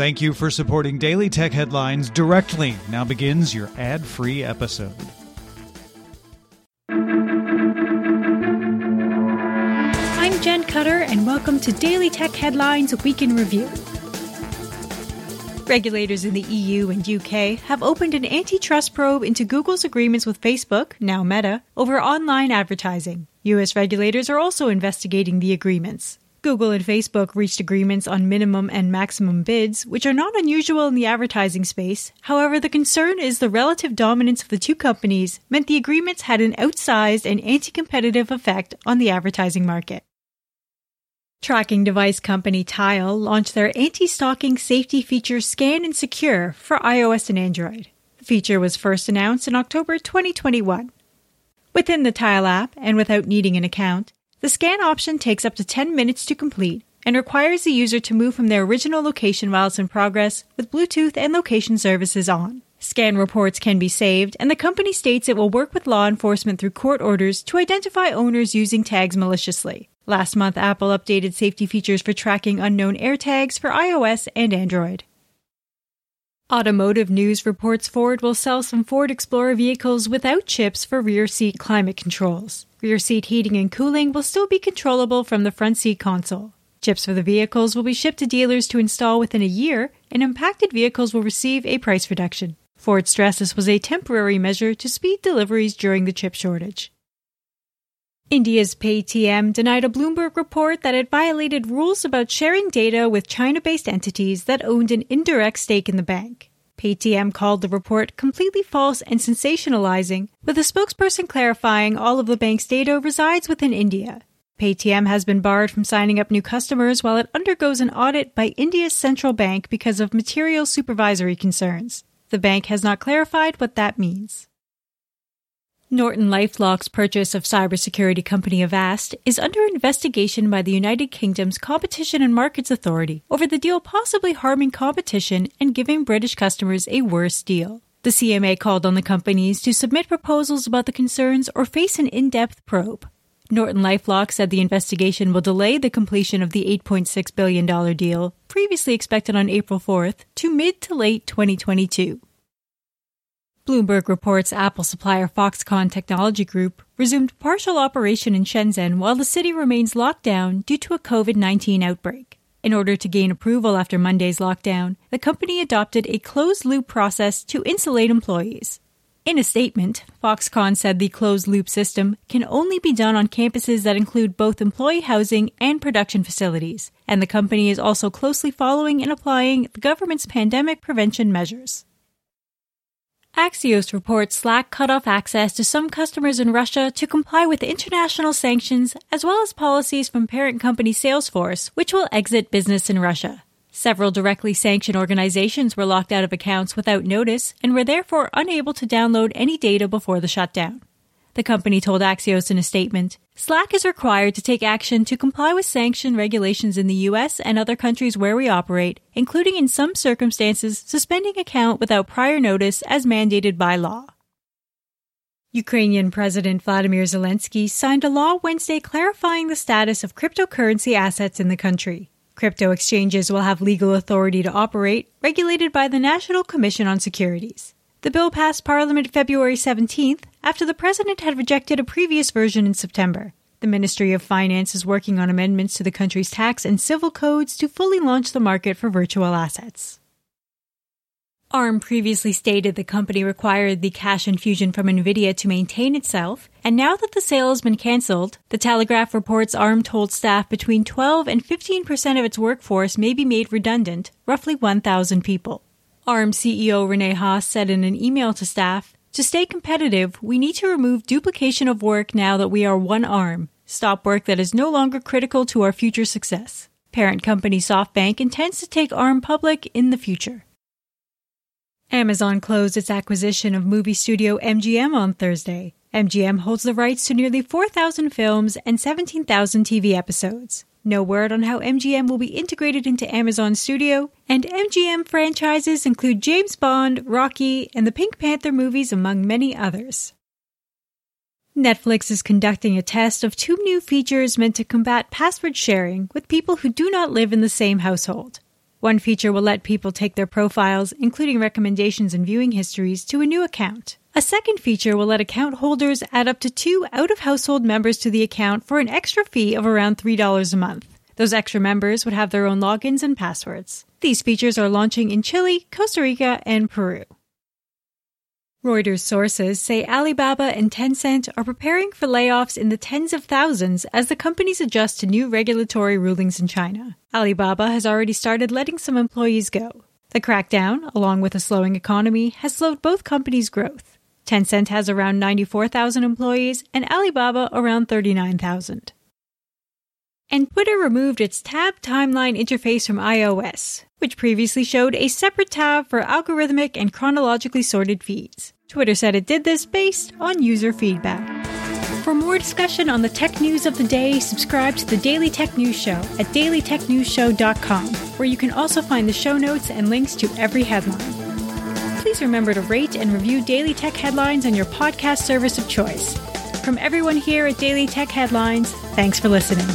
Thank you for supporting Daily Tech Headlines directly. Now begins your ad free episode. I'm Jen Cutter, and welcome to Daily Tech Headlines Week in Review. Regulators in the EU and UK have opened an antitrust probe into Google's agreements with Facebook, now Meta, over online advertising. US regulators are also investigating the agreements. Google and Facebook reached agreements on minimum and maximum bids, which are not unusual in the advertising space. However, the concern is the relative dominance of the two companies meant the agreements had an outsized and anti competitive effect on the advertising market. Tracking device company Tile launched their anti stalking safety feature Scan and Secure for iOS and Android. The feature was first announced in October 2021. Within the Tile app, and without needing an account, the scan option takes up to 10 minutes to complete and requires the user to move from their original location while it's in progress with Bluetooth and location services on. Scan reports can be saved, and the company states it will work with law enforcement through court orders to identify owners using tags maliciously. Last month, Apple updated safety features for tracking unknown AirTags for iOS and Android. Automotive News reports Ford will sell some Ford Explorer vehicles without chips for rear seat climate controls. Rear seat heating and cooling will still be controllable from the front seat console. Chips for the vehicles will be shipped to dealers to install within a year, and impacted vehicles will receive a price reduction. Ford stressed this was a temporary measure to speed deliveries during the chip shortage. India's Paytm denied a Bloomberg report that it violated rules about sharing data with China based entities that owned an indirect stake in the bank. Paytm called the report completely false and sensationalizing, with a spokesperson clarifying all of the bank's data resides within India. Paytm has been barred from signing up new customers while it undergoes an audit by India's central bank because of material supervisory concerns. The bank has not clarified what that means. Norton Lifelock's purchase of cybersecurity company Avast is under investigation by the United Kingdom's Competition and Markets Authority over the deal possibly harming competition and giving British customers a worse deal. The CMA called on the companies to submit proposals about the concerns or face an in depth probe. Norton Lifelock said the investigation will delay the completion of the $8.6 billion deal, previously expected on April 4th, to mid to late 2022. Bloomberg reports Apple supplier Foxconn Technology Group resumed partial operation in Shenzhen while the city remains locked down due to a COVID 19 outbreak. In order to gain approval after Monday's lockdown, the company adopted a closed loop process to insulate employees. In a statement, Foxconn said the closed loop system can only be done on campuses that include both employee housing and production facilities, and the company is also closely following and applying the government's pandemic prevention measures. Axios reports Slack cut off access to some customers in Russia to comply with international sanctions as well as policies from parent company Salesforce, which will exit business in Russia. Several directly sanctioned organizations were locked out of accounts without notice and were therefore unable to download any data before the shutdown. The company told Axios in a statement Slack is required to take action to comply with sanction regulations in the US and other countries where we operate, including in some circumstances suspending account without prior notice as mandated by law. Ukrainian President Vladimir Zelensky signed a law Wednesday clarifying the status of cryptocurrency assets in the country. Crypto exchanges will have legal authority to operate, regulated by the National Commission on Securities. The bill passed Parliament February 17th after the president had rejected a previous version in September. The Ministry of Finance is working on amendments to the country's tax and civil codes to fully launch the market for virtual assets. ARM previously stated the company required the cash infusion from NVIDIA to maintain itself, and now that the sale has been cancelled, the Telegraph reports ARM told staff between 12 and 15 percent of its workforce may be made redundant, roughly 1,000 people. ARM CEO Rene Haas said in an email to staff, to stay competitive, we need to remove duplication of work now that we are one ARM, stop work that is no longer critical to our future success. Parent company SoftBank intends to take ARM public in the future. Amazon closed its acquisition of movie studio MGM on Thursday. MGM holds the rights to nearly 4,000 films and 17,000 TV episodes. No word on how MGM will be integrated into Amazon Studio, and MGM franchises include James Bond, Rocky, and the Pink Panther movies, among many others. Netflix is conducting a test of two new features meant to combat password sharing with people who do not live in the same household. One feature will let people take their profiles, including recommendations and viewing histories, to a new account. A second feature will let account holders add up to two out of household members to the account for an extra fee of around $3 a month. Those extra members would have their own logins and passwords. These features are launching in Chile, Costa Rica, and Peru. Reuters sources say Alibaba and Tencent are preparing for layoffs in the tens of thousands as the companies adjust to new regulatory rulings in China. Alibaba has already started letting some employees go. The crackdown, along with a slowing economy, has slowed both companies' growth. Tencent has around 94,000 employees and Alibaba around 39,000. And Twitter removed its tab timeline interface from iOS, which previously showed a separate tab for algorithmic and chronologically sorted feeds. Twitter said it did this based on user feedback. For more discussion on the tech news of the day, subscribe to the Daily Tech News Show at dailytechnewsshow.com, where you can also find the show notes and links to every headline. Please remember to rate and review Daily Tech Headlines on your podcast service of choice. From everyone here at Daily Tech Headlines, thanks for listening.